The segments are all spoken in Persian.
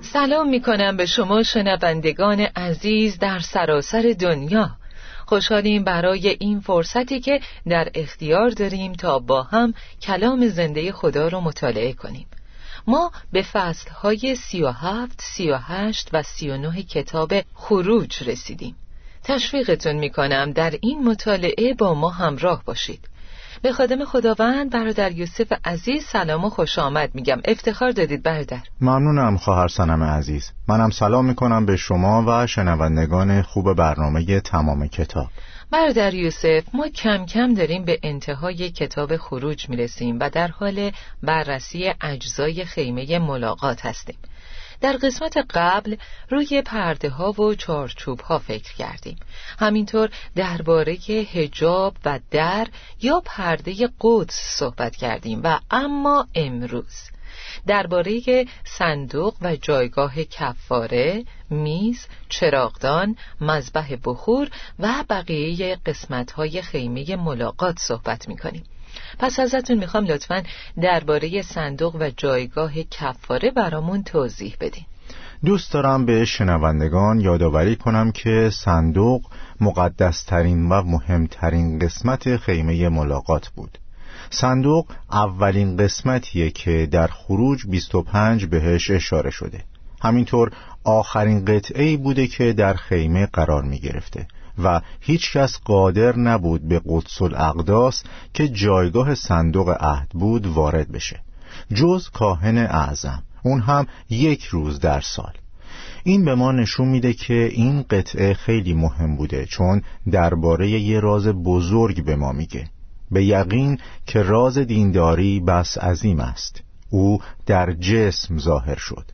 سلام می کنم به شما شنوندگان عزیز در سراسر دنیا. خوشحالیم برای این فرصتی که در اختیار داریم تا با هم کلام زنده خدا رو مطالعه کنیم. ما به فصلهای سی و هفت، سی و هشت و سی و نه کتاب خروج رسیدیم. تشویقتون می‌کنم در این مطالعه با ما همراه باشید. به خادم خداوند برادر یوسف عزیز سلام و خوش آمد میگم. افتخار دادید برادر. ممنونم خواهر سنم عزیز. منم سلام می‌کنم به شما و شنوندگان خوب برنامه تمام کتاب. برادر یوسف ما کم کم داریم به انتهای کتاب خروج می‌رسیم و در حال بررسی اجزای خیمه ملاقات هستیم. در قسمت قبل روی پرده ها و چارچوب ها فکر کردیم همینطور درباره هجاب و در یا پرده قدس صحبت کردیم و اما امروز درباره صندوق و جایگاه کفاره، میز، چراغدان، مذبح بخور و بقیه قسمت‌های خیمه ملاقات صحبت می‌کنیم. پس ازتون می‌خوام لطفا درباره صندوق و جایگاه کفاره برامون توضیح بدین. دوست دارم به شنوندگان یادآوری کنم که صندوق مقدسترین و مهمترین قسمت خیمه ملاقات بود. صندوق اولین قسمتیه که در خروج 25 بهش اشاره شده. همینطور آخرین قطعه بوده که در خیمه قرار می گرفته و هیچ کس قادر نبود به قدس الاقداس که جایگاه صندوق عهد بود وارد بشه. جز کاهن اعظم. اون هم یک روز در سال. این به ما نشون میده که این قطعه خیلی مهم بوده چون درباره یه راز بزرگ به ما میگه. به یقین که راز دینداری بس عظیم است. او در جسم ظاهر شد.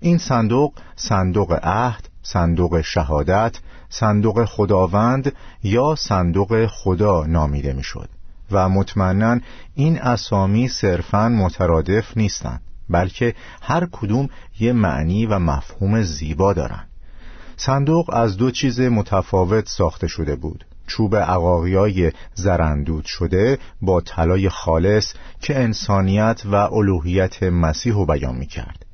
این صندوق صندوق عهد صندوق شهادت صندوق خداوند یا صندوق خدا نامیده می‌شد. و مطمئنا این اسامی صرفا مترادف نیستند بلکه هر کدوم یه معنی و مفهوم زیبا دارند صندوق از دو چیز متفاوت ساخته شده بود. چوب عقاقیای زرندود شده با طلای خالص که انسانیت و الوهیت مسیح رو بیان می کرد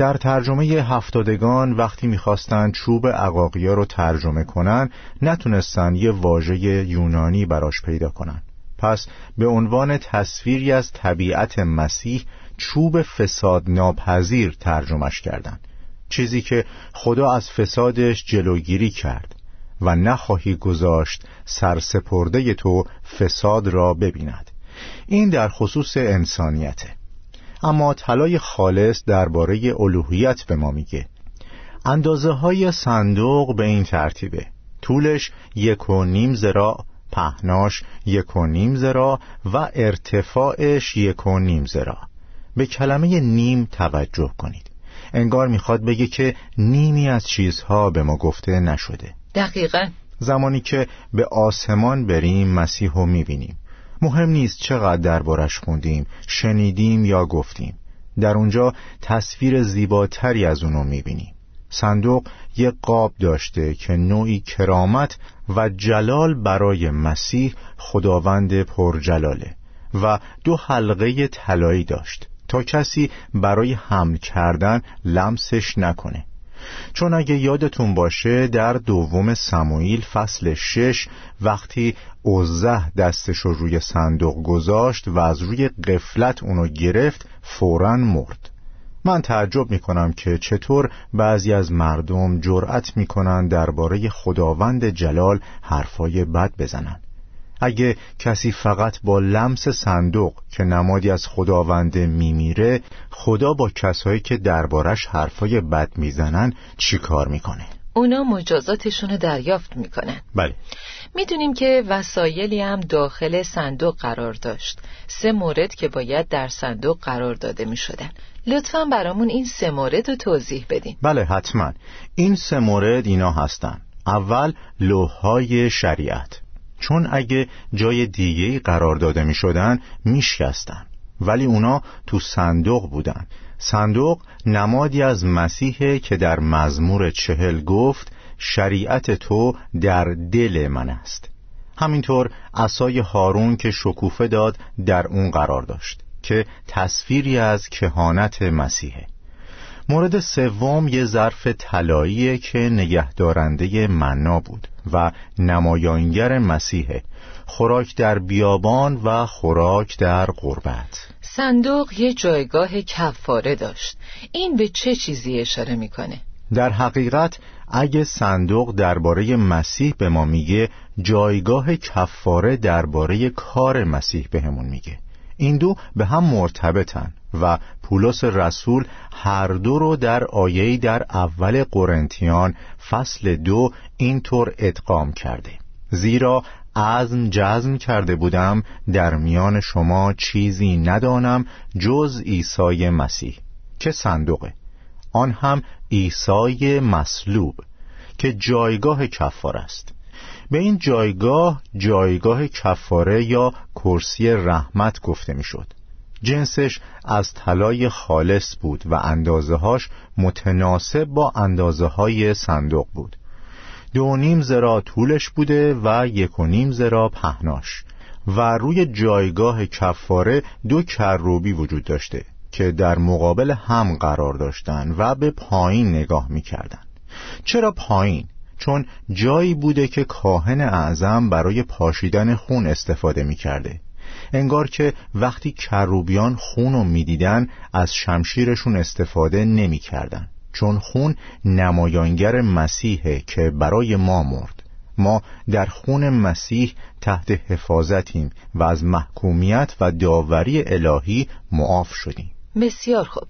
در ترجمه هفتادگان وقتی می‌خواستند چوب عقاقیا رو ترجمه کنن نتونستن یه واژه یونانی براش پیدا کنن. پس به عنوان تصویری از طبیعت مسیح چوب فساد ناپذیر ترجمش کردند چیزی که خدا از فسادش جلوگیری کرد و نخواهی گذاشت سرسپرده تو فساد را ببیند. این در خصوص انسانیته. اما طلای خالص درباره الوهیت به ما میگه. اندازه های صندوق به این ترتیبه. طولش یک و نیم زراع پهناش یک و نیم زراع و ارتفاعش یک و نیم زراع به کلمه نیم توجه کنید. انگار می‌خواد بگه که نیمی از چیزها به ما گفته نشده. دقیقا. زمانی که به آسمان بریم مسیح رو می‌بینیم. مهم نیست چقدر دربارش خوندیم شنیدیم یا گفتیم. در اونجا تصویر زیباتری از اونو می‌بینیم. صندوق یک قاب داشته که نوعی کرامت و جلال برای مسیح خداوند پرجلاله و دو حلقه طلایی داشت تا کسی برای حمل کردن لمسش نکنه. چون اگه یادتون باشه در دوم سموئیل فصل شش وقتی اوزه دستش رو روی صندوق گذاشت و از روی قفلت اونو گرفت فورا مرد من تعجب می کنم که چطور بعضی از مردم جرأت می کنند درباره خداوند جلال حرفای بد بزنند. اگه کسی فقط با لمس صندوق که نمادی از خداوند میمیره خدا با کسایی که دربارش حرفای بد می‌زنن چی کار می‌کنه؟ اونا مجازاتشون رو دریافت می‌کنن. بله. می‌دونیم که وسایلی هم داخل صندوق قرار داشت. سه مورد که باید در صندوق قرار داده می‌شدن. لطفا برامون این سه مورد رو توضیح بدین. بله حتما. این سه مورد اینا هستن. اول لوحهای شریعت. چون اگه جای دیگه قرار داده می شدن می شکستن. ولی اونا تو صندوق بودن. صندوق نمادی از مسیحه که در مزمور چهل گفت شریعت تو در دل من است. همینطور عصای هارون که شکوفه داد در اون قرار داشت که تصویری از کهانت مسیحه. مورد سوم یه ظرف طلایی که نگهدارنده منا بود و نمایانگر مسیحه خوراک در بیابان و خوراک در غربت. صندوق یه جایگاه کفاره داشت. این به چه چیزی اشاره می‌کنه؟ در حقیقت اگه صندوق درباره مسیح به ما میگه جایگاه کفاره درباره کار مسیح بهمون میگه. این دو به هم مرتبطن و پولس رسول هر دو رو در آیهی در اول قرنتیان فصل دو اینطور ادغام کرده. زیرا عزم جزم کرده بودم در میان شما چیزی ندانم جز عیسی مسیح که صندوقه. آن هم عیسی مصلوب که جایگاه کفار است. به این جایگاه جایگاه کفاره یا کرسی رحمت گفته می‌شد. جنسش از طلای خالص بود و اندازه هاش متناسب با اندازه های صندوق بود دو نیم زرا طولش بوده و یک و نیم زرا پهناش و روی جایگاه کفاره دو کروبی وجود داشته که در مقابل هم قرار داشتند و به پایین نگاه می‌کردند. چرا پایین؟ چون جایی بوده که کاهن اعظم برای پاشیدن خون استفاده می‌کرده. انگار که وقتی کروبیان خون رو می‌دیدن از شمشیرشون استفاده نمی‌کردن. چون خون نمایانگر مسیحه که برای ما مرد. ما در خون مسیح تحت حفاظتیم و از محکومیت و داوری الهی معاف شدیم. بسیار خوب.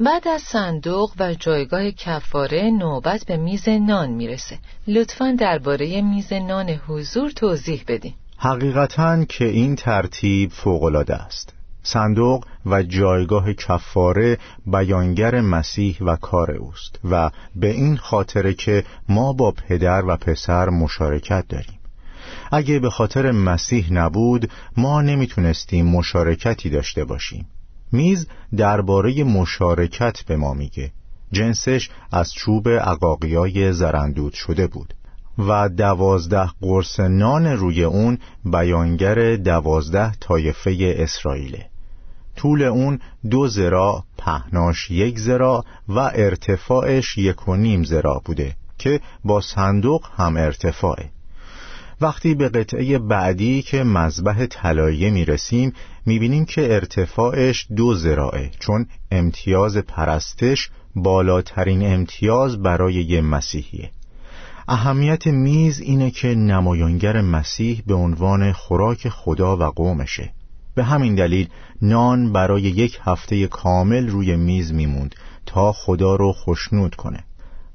بعد از صندوق و جایگاه کفاره نوبت به میز نان می‌رسه. لطفا درباره میز نان حضور توضیح بدین. حقیقتا که این ترتیب فوقالعاده است. صندوق و جایگاه کفاره بیانگر مسیح و کار اوست و به این خاطر که ما با پدر و پسر مشارکت داریم. اگه به خاطر مسیح نبود ما نمی‌تونستیم مشارکتی داشته باشیم. میز درباره مشارکت به ما میگه. جنسش از چوب عقاقیای زرندود شده بود. و دوازده قرص نان روی اون بیانگر دوازده طایفه اسرائیله. طول اون دو زرا پهناش یک زرا و ارتفاعش یک و نیم زرا بوده که با صندوق هم ارتفاعه. وقتی به قطعه بعدی که مذبح طلایه می رسیم می بینیم که ارتفاعش دو زراعه چون امتیاز پرستش بالاترین امتیاز برای یه مسیحیه. اهمیت میز اینه که نمایانگر مسیح به عنوان خوراک خدا و قومشه. به همین دلیل نان برای یک هفته کامل روی میز میموند تا خدا رو خشنود کنه.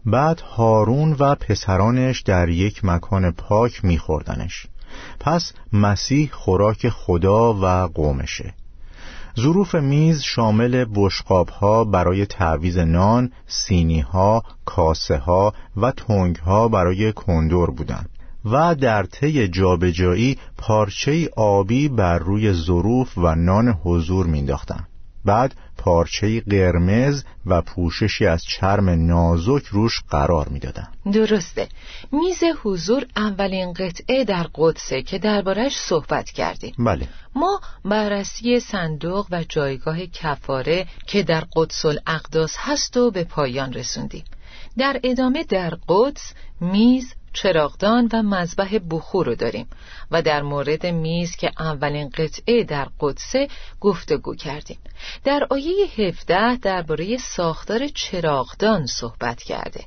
بعد هارون و پسرانش در یک مکان پاک میخوردنش پس مسیح خوراک خدا و قومشه ظروف میز شامل بشقاب ها برای تعویز نان، سینی ها، کاسه ها و تنگ ها برای کندور بودند و در طی جابجایی پارچه آبی بر روی ظروف و نان حضور مینداختند. بعد پارچه قرمز و پوششی از چرم نازک روش قرار می‌دادن. درسته. میز حضور اولین قطعه در قدسه که دربارش صحبت کردیم. بله. ما بررسی صندوق و جایگاه کفاره که در قدس الاقداس هست و به پایان رسوندیم. در ادامه در قدس میز چراغدان و مذبح بخور رو داریم و در مورد میز که اولین قطعه در قدسه گفتگو کردیم. در آیه 17 درباره ساختار چراغدان صحبت کرده.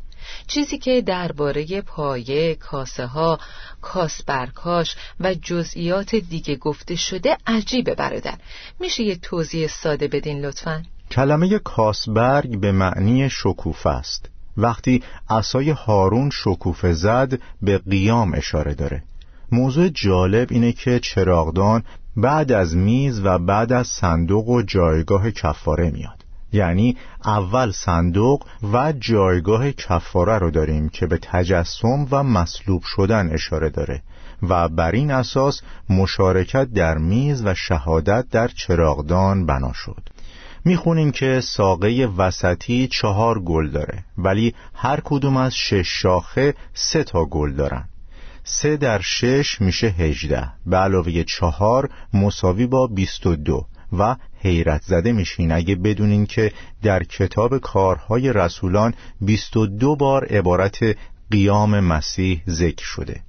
چیزی که درباره پایه، کاسه ها، کاسبرکاش و جزئیات دیگه گفته شده عجیبه برادر. میشه یه توضیح ساده بدین لطفا؟ کلمه کاسبرگ به معنی شکوفه است. وقتی اسای هارون شکوفه زد به قیام اشاره داره. موضوع جالب اینه که چراغدان بعد از میز و بعد از صندوق و جایگاه کفاره میاد. یعنی اول صندوق و جایگاه کفاره رو داریم که به تجسم و مصلوب شدن اشاره داره و بر این اساس مشارکت در میز و شهادت در چراغدان بنا شد. می‌خونیم که ساقه وسطی چهار گل داره ولی هر کدوم از شش شاخه سه تا گل دارن. سه در شش میشه هجده به علاوه چهار مساوی با بیست و دو و حیرت زده میشین. اگه بدونین که در کتاب کارهای رسولان بیست و دو بار عبارت قیام مسیح ذکر شده.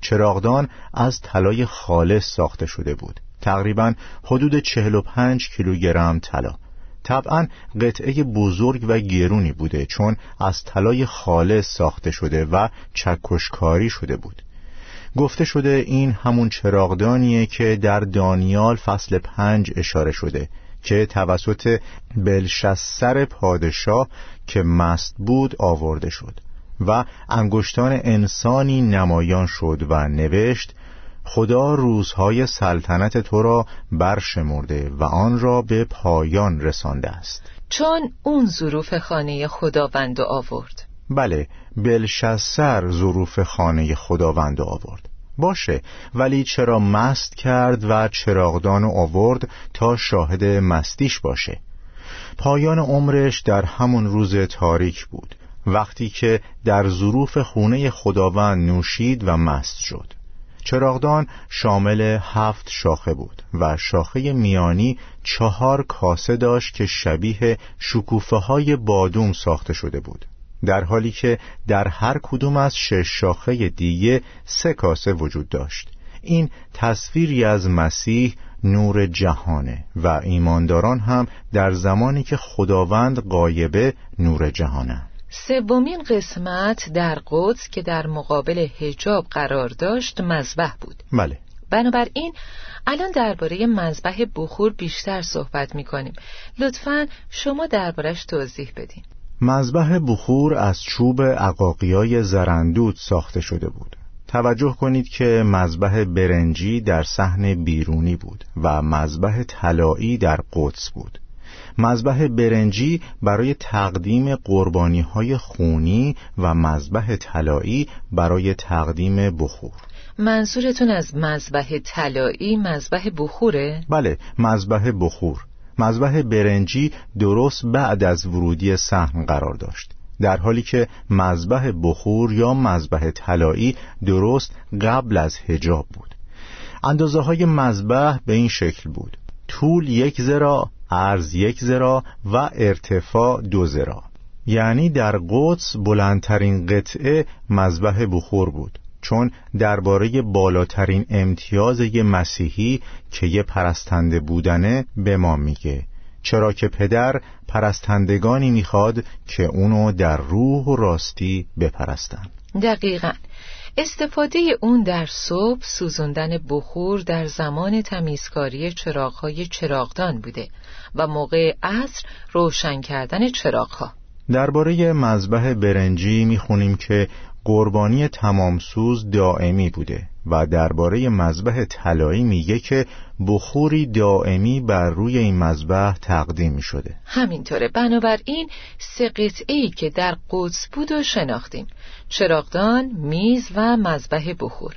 چراغدان از طلای خالص ساخته شده بود. تقریبا حدود 45 کیلوگرم طلا. طبعا قطعه بزرگ و گرونی بوده چون از طلای خالص ساخته شده و چکشکاری شده بود. گفته شده این همون چراغدانیه که در دانیال فصل پنج اشاره شده که توسط بلشسر پادشاه که مست بود آورده شد و انگشتان انسانی نمایان شد و نوشت خدا روزهای سلطنت تو را برشمرده و آن را به پایان رسانده است. چون اون ظروف خانه خداوند آورد. بله بلشسر ظروف خانه خداوند آورد. باشه ولی چرا مست کرد و چراغدان آورد تا شاهد مستیش باشه؟ پایان عمرش در همون روز تاریک بود وقتی که در ظروف خونه خداوند نوشید و مست شد. چراغدان شامل هفت شاخه بود و شاخه میانی چهار کاسه داشت که شبیه شکوفه های بادوم ساخته شده بود در حالی که در هر کدوم از شش شاخه دیگه سه کاسه وجود داشت. این تصویری از مسیح نور جهانه و ایمانداران هم در زمانی که خداوند قایبه نور جهانه. سومین قسمت در قدس که در مقابل حجاب قرار داشت مذبح بود. بله. بنابراین الان درباره مذبح بخور بیشتر صحبت می کنیم لطفا شما دربارش توضیح بدین. مذبح بخور از چوب عقاقیای زرندود ساخته شده بود. توجه کنید که مذبح برنجی در صحن بیرونی بود و مذبح طلایی در قدس بود. مذبح برنجی برای تقدیم قربانی های خونی و مذبح طلایی برای تقدیم بخور. منظورتون از مذبح طلایی مذبح بخوره؟ بله مذبح بخور. مذبح برنجی درست بعد از ورودی صحن قرار داشت در حالی که مذبح بخور یا مذبح طلایی درست قبل از هجاب بود. اندازه های مذبح به این شکل بود. طول یک زرا عرض یک زرا و ارتفاع دو زرا. یعنی در قدس بلندترین قطعه مذبح بخور بود چون درباره بالاترین امتیاز یه مسیحی که یه پرستنده بودنه به ما میگه. چرا که پدر پرستندگانی می‌خواد که اونو در روح و راستی بپرستن. دقیقا. استفاده اون در صبح سوزندن بخور در زمان تمیزکاری چراغهای چراغدان بوده و موقع عصر روشن کردن چراغها. درباره مذبح برنجی می‌خونیم که قربانی تمامسوز دائمی بوده. و درباره مذبح طلایی میگه که بخوری دائمی بر روی این مذبح تقدیم شده. همینطوره. بنابراین سه قطعی که در قدس بود و شناختیم. چراغدان، میز و مذبح بخور.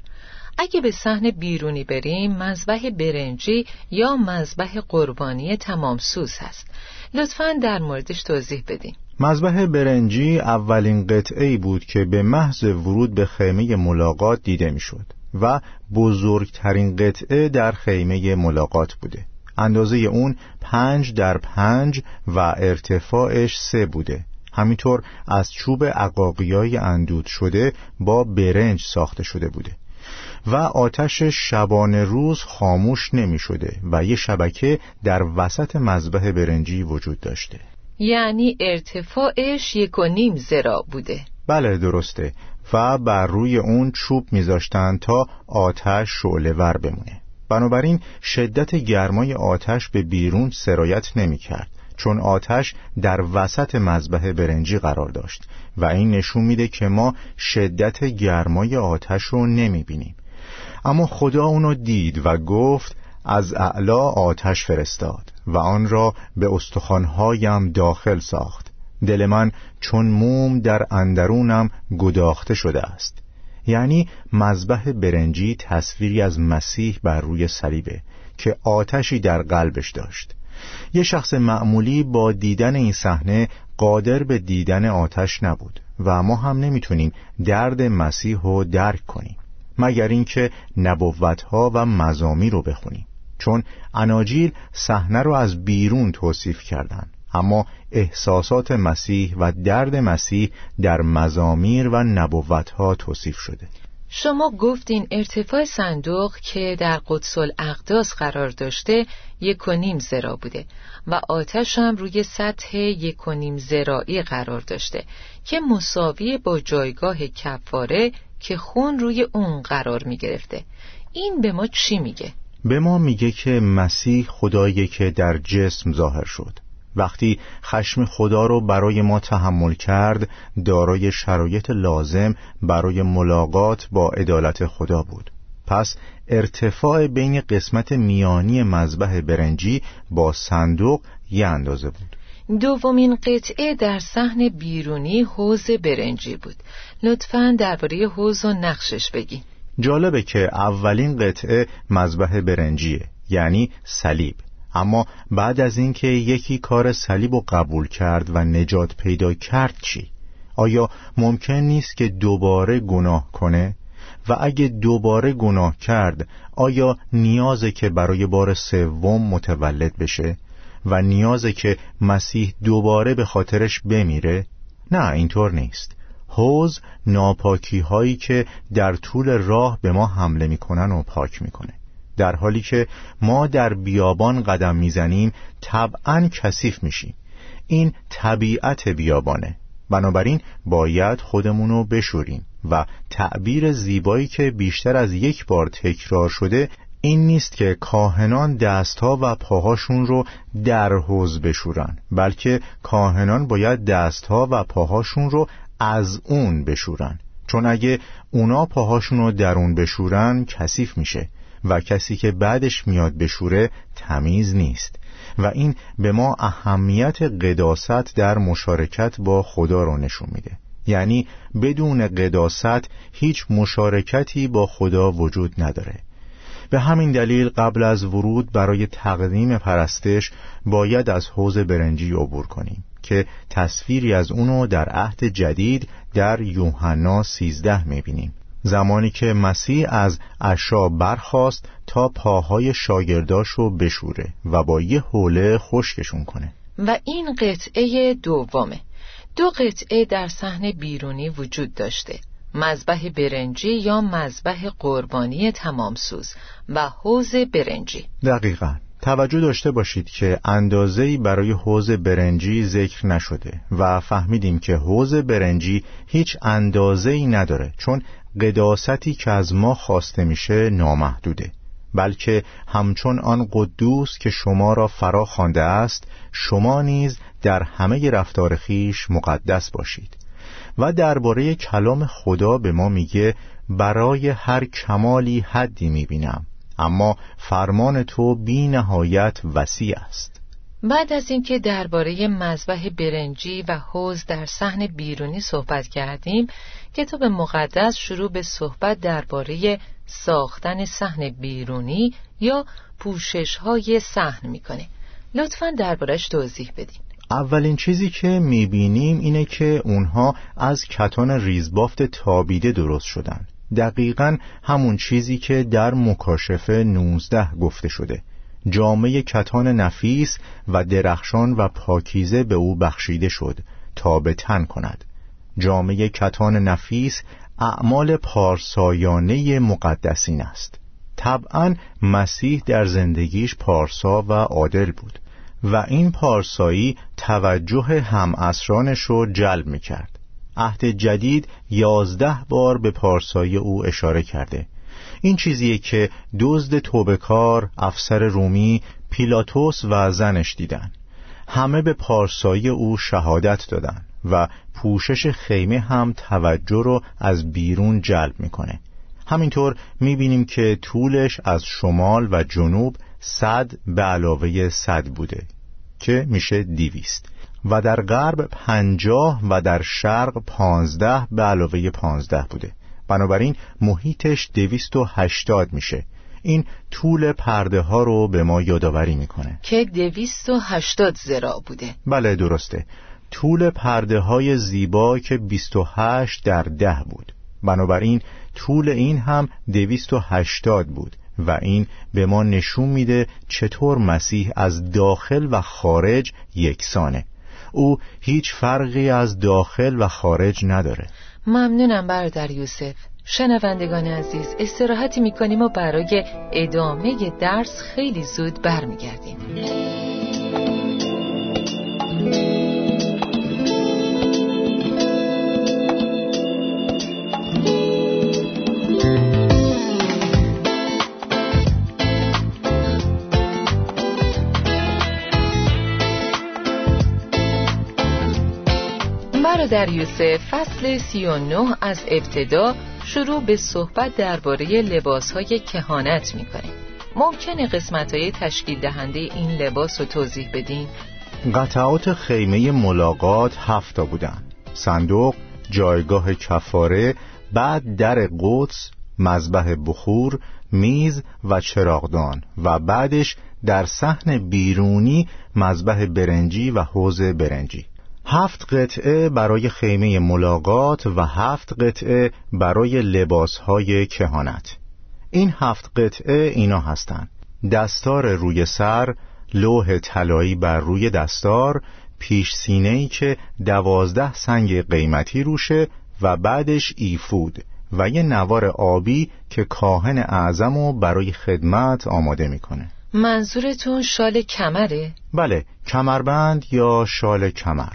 اگه به صحن بیرونی بریم مذبح برنجی یا مذبح قربانی تمامسوز هست. لطفا در موردش توضیح بدیم مذبح برنجی اولین قطعه بود که به محض ورود به خیمه ملاقات دیده می‌شد. و بزرگترین قطعه در خیمه ملاقات بوده. اندازه اون پنج در پنج و ارتفاعش سه بوده. همینطور از چوب عقاقیای اندود شده با برنج ساخته شده بوده. و آتش شبانه روز خاموش نمی شده و یه شبکه در وسط مذبح برنجی وجود داشته. یعنی ارتفاعش یک و نیم زرا بوده. بله درسته. و بر روی اون چوب میذاشتن تا آتش شعله ور بمونه. بنابراین شدت گرمای آتش به بیرون سرایت نمی کرد چون آتش در وسط مذبح برنجی قرار داشت و این نشون میده که ما شدت گرمای آتش رو نمی بینیم اما خدا اونو دید و گفت از اعلا آتش فرستاد و آن را به استخوانهایم داخل ساخت. دل من چون موم در اندرونم گداخته شده است. یعنی مذبح برنجی تصویری از مسیح بر روی صلیبه که آتشی در قلبش داشت. یه شخص معمولی با دیدن این صحنه قادر به دیدن آتش نبود و ما هم نمی‌تونیم درد مسیح رو درک کنیم مگر اینکه نبوتها و مزامی رو بخونیم. چون اناجیل صحنه رو از بیرون توصیف کردن. اما احساسات مسیح و درد مسیح در مزامیر و نبوتها توصیف شده. شما گفتین ارتفاع صندوق که در قدس الاقداس قرار داشته یک و نیم زرا بوده و آتش هم روی سطح یک و نیم زراعی قرار داشته که مساوی با جایگاه کفاره که خون روی اون قرار می گرفته. این به ما چی میگه؟ به ما میگه که مسیح خدایی که در جسم ظاهر شد. وقتی خشم خدا رو برای ما تحمل کرد دارای شرایط لازم برای ملاقات با عدالت خدا بود. پس ارتفاع بین قسمت میانی مذبح برنجی با صندوق یه اندازه بود. دومین قطعه در صحن بیرونی حوز برنجی بود. لطفا درباره حوز و نقشش بگی جالبه که اولین قطعه مذبح برنجیه یعنی صلیب. اما بعد از اینکه یکی کار صلیب و قبول کرد و نجات پیدا کرد چی؟ آیا ممکن نیست که دوباره گناه کنه؟ و اگه دوباره گناه کرد آیا نیازه که برای بار سوم متولد بشه؟ و نیازه که مسیح دوباره به خاطرش بمیره؟ نه اینطور نیست حوز ناپاکی هایی که در طول راه به ما حمله می‌کنن و پاک می‌کنه در حالی که ما در بیابان قدم می‌زنیم طبعا کثیف میشیم. این طبیعت بیابانه. بنابراین باید خودمونو بشوریم و تعبیر زیبایی که بیشتر از یک بار تکرار شده این نیست که کاهنان دستها و پاهاشون رو در حوز بشورن بلکه کاهنان باید دستها و پاهاشون رو از اون بشورن. چون اگه اونا پاهاشون رو درون بشورن کثیف میشه. و کسی که بعدش میاد بشوره تمیز نیست و این به ما اهمیت قداست در مشارکت با خدا رو نشون میده. یعنی بدون قداست هیچ مشارکتی با خدا وجود نداره. به همین دلیل قبل از ورود برای تقدیم پرستش باید از حوز برنجی عبور کنیم که تصویری از اونو در عهد جدید در یوحنا سیزده می‌بینیم. زمانی که مسیح از اشا برخاست تا پاهای شاگرداش رو بشوره و با یه حوله خشکشون کنه. و این قطعه دومه. دو قطعه در صحن بیرونی وجود داشته. مذبح برنجی یا مذبح قربانی تمامسوز و حوز برنجی. دقیقا. توجه داشته باشید که اندازه‌ای برای حوز برنجی ذکر نشده و فهمیدیم که حوز برنجی هیچ اندازه‌ای نداره چون قداستی که از ما خواسته میشه نامحدوده بلکه همچون آن قدوس که شما را فرا خوانده است شما نیز در همه رفتار خیش مقدس باشید. و درباره کلام خدا به ما میگه برای هر کمالی حدی می‌بینم. اما فرمان تو بی نهایت وسیع است. بعد از اینکه درباره مذبح برنجی و حوز در صحن بیرونی صحبت کردیم کتاب مقدس شروع به صحبت درباره ساختن صحن بیرونی یا پوشش های صحن می‌کنه. لطفا دربارش توضیح بدین. اولین چیزی که می‌بینیم اینه که اونها از کتان ریزبافت تابیده درست شدن. دقیقا همون چیزی که در مکاشفه 19 گفته شده. جامعه کتان نفیس و درخشان و پاکیزه به او بخشیده شد تا به تن کند. جامعه کتان نفیس اعمال پارسایانه مقدسین است. طبعا مسیح در زندگیش پارسا و عادل بود و این پارسایی توجه هم اسرانش رو جلب می کرد عهد جدید یازده بار به پارسایی او اشاره کرده. این چیزیه که دزد توبکار افسر رومی پیلاتوس و زنش دیدن. همه به پارسایی او شهادت دادن و پوشش خیمه هم توجه رو از بیرون جلب می‌کنه. همینطور می‌بینیم که طولش از شمال و جنوب صد به علاوه صد بوده که میشه دیویست و در غرب پنجاه و در شرق پانزده به علاوه پانزده بوده. بنابراین محیطش دویست و هشتاد میشه. این طول پرده ها رو به ما یادآوری می‌کنه. که دویست و هشتاد زرا بوده. بله درسته. طول پرده های زیبا که بیست و هشت در ده بود. بنابراین طول این هم دویست و هشتاد بود و این به ما نشون میده چطور مسیح از داخل و خارج یکسانه. او هیچ فرقی از داخل و خارج نداره. ممنونم برادر یوسف. شنوندگان عزیز استراحتی می‌کنیم و برای ادامه درس خیلی زود برمیگردیم. برادر یوسف فصل سی و نه از ابتدا شروع به صحبت درباره لباسهای کهانت می‌کنه ممکنه قسمت های تشکیل دهنده این لباس رو توضیح بدین؟ قطعات خیمه ملاقات هفتا بودن. صندوق، جایگاه کفاره، بعد در قدس، مذبح بخور، میز و چراغدان و بعدش در صحن بیرونی مذبح برنجی و حوز برنجی. هفت قطعه برای خیمه ملاقات و هفت قطعه برای لباسهای کهانت. این هفت قطعه اینا هستند دستار روی سر لوح طلایی بر روی دستار پیش سینه که دوازده سنگ قیمتی روشه و بعدش ایفود و یه نوار آبی که کاهن اعظم رو برای خدمت آماده می‌کنه. منظورتون شال کمره؟ بله کمربند یا شال کمر؟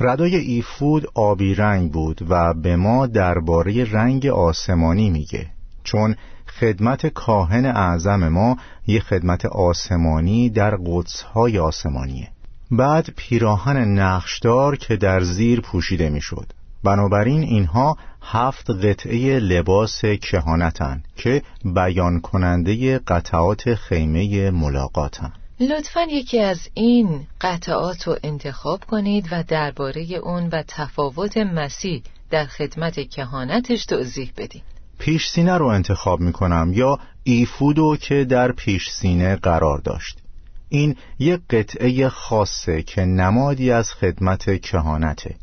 ردای ایفود آبی رنگ بود و به ما درباره رنگ آسمانی میگه. چون خدمت کاهن اعظم ما یه خدمت آسمانی در قدسهای آسمانیه. بعد پیراهن نقشدار که در زیر پوشیده می‌شد. بنابراین اینها هفت قطعه لباس کهانتن که بیان کننده قطعات خیمه ملاقاتن. لطفا یکی از این قطعات رو انتخاب کنید و درباره اون و تفاوت مسیح در خدمت کهانتش توضیح بدید پیش سینه رو انتخاب می کنم یا ایفودو که در پیش سینه قرار داشت. این یک قطعه خاصه که نمادی از خدمت کهانته.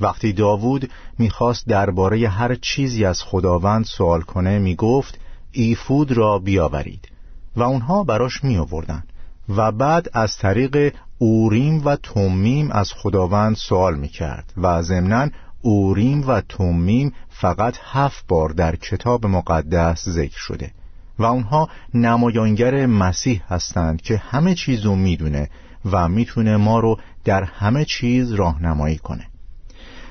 وقتی داوود می‌خواست درباره هر چیزی از خداوند سوال کنه می‌گفت ایفود را بیاورید. و اونها براش می آوردن و بعد از طریق اوریم و تومیم از خداوند سوال می کرد و ضمنا اوریم و تومیم فقط هفت بار در کتاب مقدس ذکر شده و اونها نمایانگر مسیح هستند که همه چیزو می‌دونه و می‌تونه ما رو در همه چیز راهنمایی کنه.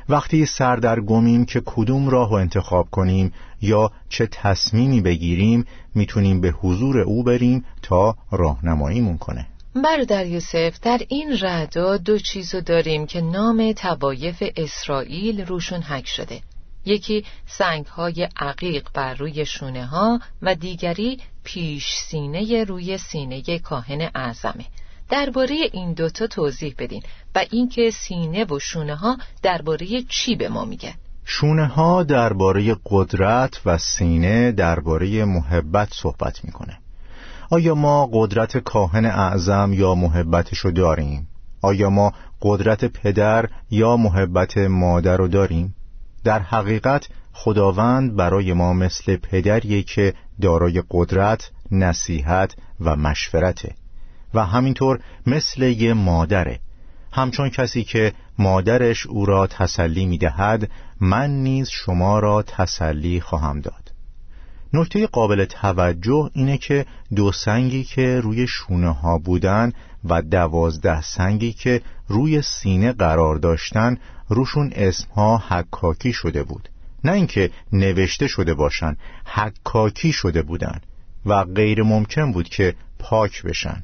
وقتی سردرگمیم که کدوم راه رو انتخاب کنیم یا چه تصمیمی بگیریم می‌تونیم به حضور او بریم تا راهنماییمون کنه. برادر یوسف در این ردا دو چیزو داریم که نام توایف اسرائیل روشون حک شده. یکی سنگ های عقیق بر روی شونه ها و دیگری پیش سینه روی سینه کاهن اعظمه. درباره این دوتا توضیح بدین و اینکه سینه و شونه ها درباره چی به ما میگن شونه ها درباره قدرت و سینه درباره محبت صحبت می‌کنه آیا ما قدرت کاهن اعظم یا محبتشو داریم؟ آیا ما قدرت پدر یا محبت مادر رو داریم؟ در حقیقت خداوند برای ما مثل پدریه که دارای قدرت، نصیحت و مشورته و همینطور مثل یه مادره. همچون کسی که مادرش او را تسلی می دهد من نیز شما را تسلی خواهم داد. نکته قابل توجه اینه که دو سنگی که روی شونه ها بودن و دوازده سنگی که روی سینه قرار داشتن روشون اسمها حکاکی شده بود. نه اینکه نوشته شده باشن حکاکی شده بودن و غیر ممکن بود که پاک بشن.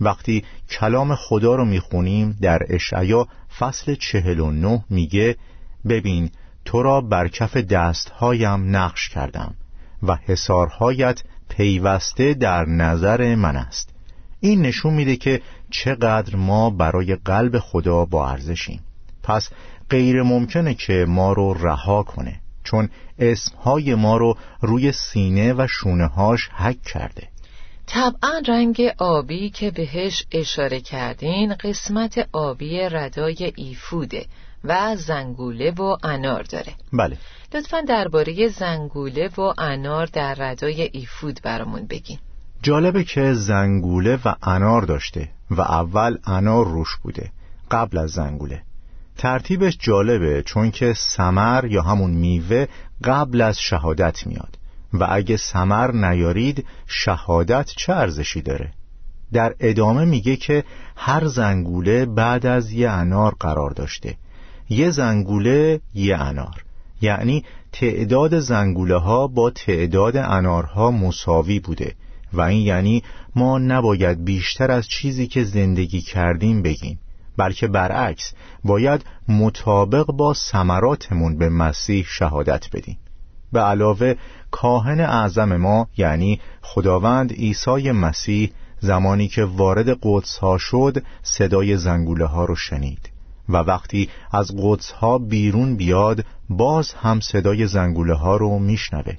وقتی کلام خدا رو می‌خونیم در اشعیا فصل چهل و نه میگه ببین تو را بر کف دستهایم نقش کردم و حسارهایت پیوسته در نظر من است. این نشون میده که چقدر ما برای قلب خدا با ارزشیم. پس غیر ممکنه که ما رو رها کنه چون اسمهای ما رو روی سینه و شونه هاش حک کرده. طبعا رنگ آبی که بهش اشاره کردین قسمت آبی ردای ایفوده و زنگوله و انار داره. بله. لطفا درباره زنگوله و انار در ردای ایفود برامون بگین. جالبه که زنگوله و انار داشته و اول انار روش بوده قبل از زنگوله. ترتیبش جالبه چون که سمر یا همون میوه قبل از شهادت میاد. و اگه سمر نیارید شهادت چه ارزشی داره؟ در ادامه میگه که هر زنگوله بعد از یه انار قرار داشته. یه زنگوله یه انار. یعنی تعداد زنگوله ها با تعداد انارها مساوی بوده. و این یعنی ما نباید بیشتر از چیزی که زندگی کردیم بگیم. بلکه برعکس باید مطابق با ثمراتمون به مسیح شهادت بدیم. به علاوه کاهن اعظم ما یعنی خداوند عیسی مسیح زمانی که وارد قدس ها شد صدای زنگوله ها رو شنید. و وقتی از قدس ها بیرون بیاد باز هم صدای زنگوله ها رو میشنوه.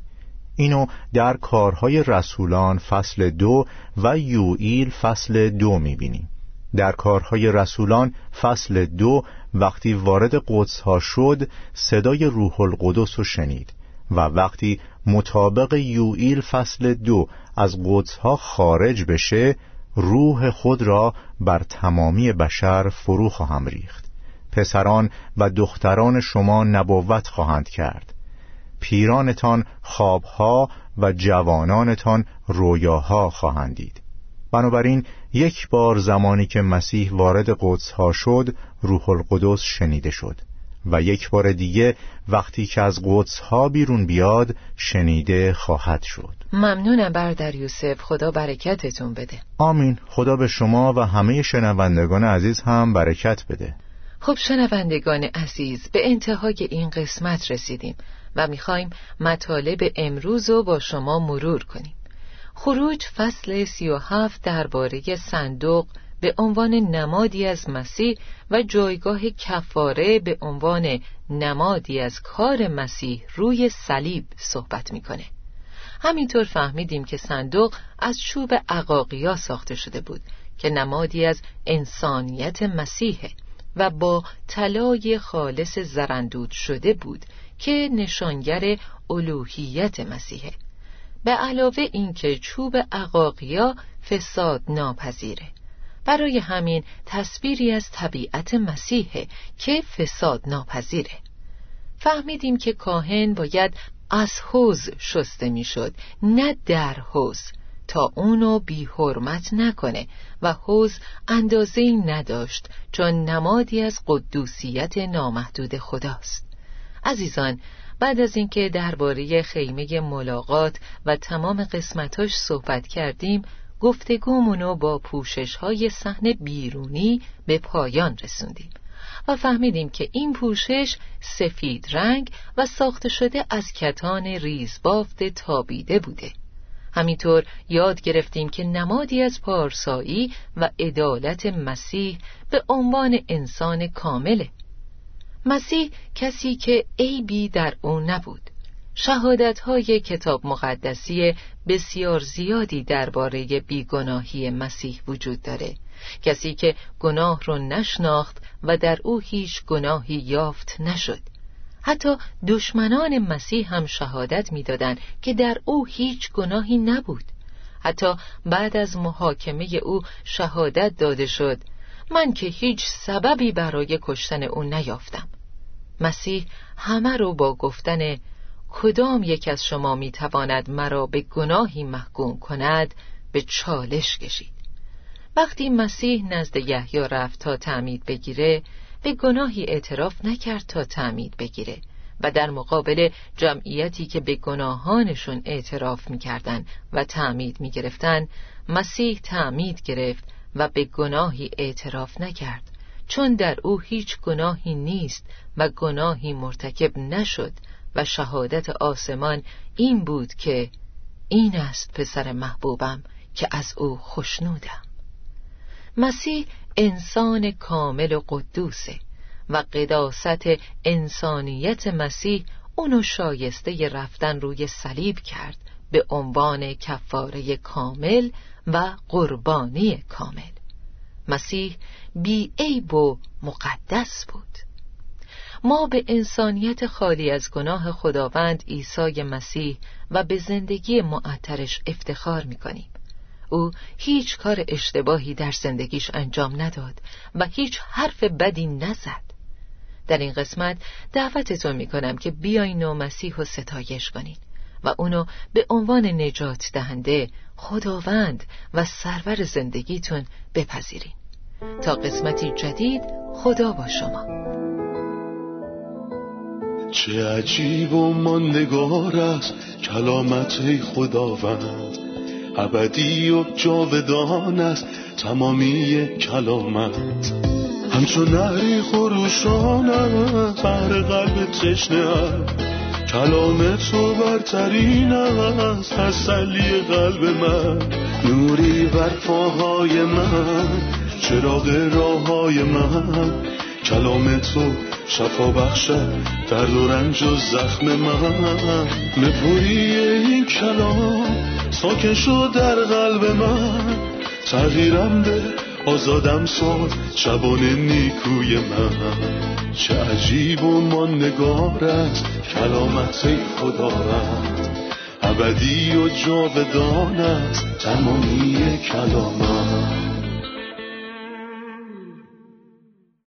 اینو در کارهای رسولان فصل دو و یوئیل فصل دو می‌بینیم. در کارهای رسولان فصل دو وقتی وارد قدس ها شد صدای روح القدس رو شنید. و وقتی مطابق یوئیل فصل دو از قدس ها خارج بشه روح خود را بر تمامی بشر فرو خواهم ریخت. پسران و دختران شما نبوت خواهند کرد. پیرانتان خوابها و جوانانتان رویاها خواهند دید بنابراین یک بار زمانی که مسیح وارد قدس ها شد روح القدس شنیده شد. و یک بار دیگه وقتی که از قدس ها بیرون بیاد شنیده خواهد شد. ممنونم بردر یوسف. خدا برکتتون بده. آمین. خدا به شما و همه شنوندگان عزیز هم برکت بده. خب شنوندگان عزیز به انتهای این قسمت رسیدیم و می‌خوایم مطالب امروز رو با شما مرور کنیم. خروج فصل سی و هفت درباره صندوق به عنوان نمادی از مسیح و جایگاه کفاره به عنوان نمادی از کار مسیح روی صلیب صحبت می‌کنه. همینطور فهمیدیم که صندوق از چوب عقاقیا ساخته شده بود که نمادی از انسانیت مسیحه و با طلای خالص زرندود شده بود که نشانگر الوهیت مسیحه. به علاوه اینکه چوب عقاقیا فساد ناپذیره. برای همین تصویری از طبیعت مسیحه که فساد ناپذیره. فهمیدیم که کاهن باید از حوز شسته می‌شد نه در حوز تا اونو بی حرمت نکنه و حوز اندازه نداشت چون نمادی از قدوسیت نامحدود خداست. عزیزان بعد از اینکه درباره خیمه ملاقات و تمام قسمتاش صحبت کردیم گفتگومونو با پوشش های صحن بیرونی به پایان رسوندیم و فهمیدیم که این پوشش سفید رنگ و ساخته شده از کتان ریزبافت تابیده بوده. همینطور یاد گرفتیم که نمادی از پارسایی و عدالت مسیح به عنوان انسان کامله. مسیح کسی که عیبی در او نبود. شهادت های کتاب مقدسی بسیار زیادی درباره بیگناهی مسیح وجود داره. کسی که گناه رو نشناخت و در او هیچ گناهی یافت نشد. حتی دشمنان مسیح هم شهادت می‌دادند که در او هیچ گناهی نبود. حتی بعد از محاکمه او شهادت داده شد. من که هیچ سببی برای کشتن او نیافتم. مسیح همه رو با گفتن کدام یک از شما می‌تواند مرا به گناهی محکوم کند به چالش کشید. وقتی مسیح نزد یحیی رفت تا تعمید بگیره به گناهی اعتراف نکرد تا تعمید بگیره و در مقابل جمعیتی که به گناهانشون اعتراف می‌کردن و تعمید می‌گرفتن مسیح تعمید گرفت و به گناهی اعتراف نکرد. چون در او هیچ گناهی نیست و گناهی مرتکب نشد و شهادت آسمان این بود که این است پسر محبوبم که از او خوشنودم. مسیح انسان کامل و قدوسه و قداست انسانیت مسیح اونو شایسته رفتن روی صلیب کرد به عنوان کفاره کامل و قربانی کامل. مسیح بی عیب و مقدس بود. ما به انسانیت خالی از گناه خداوند عیسی مسیح و به زندگی معطرش افتخار می‌کنیم. او هیچ کار اشتباهی در زندگیش انجام نداد و هیچ حرف بدی نزد. در این قسمت دعوتتون می‌کنم که بیاین و مسیح و ستایش کنید و اونو به عنوان نجات دهنده خداوند و سرور زندگیتون بپذیرین. تا قسمتی جدید خدا با شما. چه عجیب و ماندگار است کلامت خداوند. ابدی و جاودان است تمامی کلامت. همچون نهری خروشان بر قلب تشنه کلام تو برترین است تسلی قلب من. نوری بر پاهای من چراغ راه های من. کلام تو شفا بخشد درد و رنج و زخم من. نپوری این کلام ساکن شد در قلب من. تغییرم به آزادم ساد شبان نیکوی من. چه عجیب و ماندگار است کلامت خدا رد ابدی و جاودان است تمامی کلامت.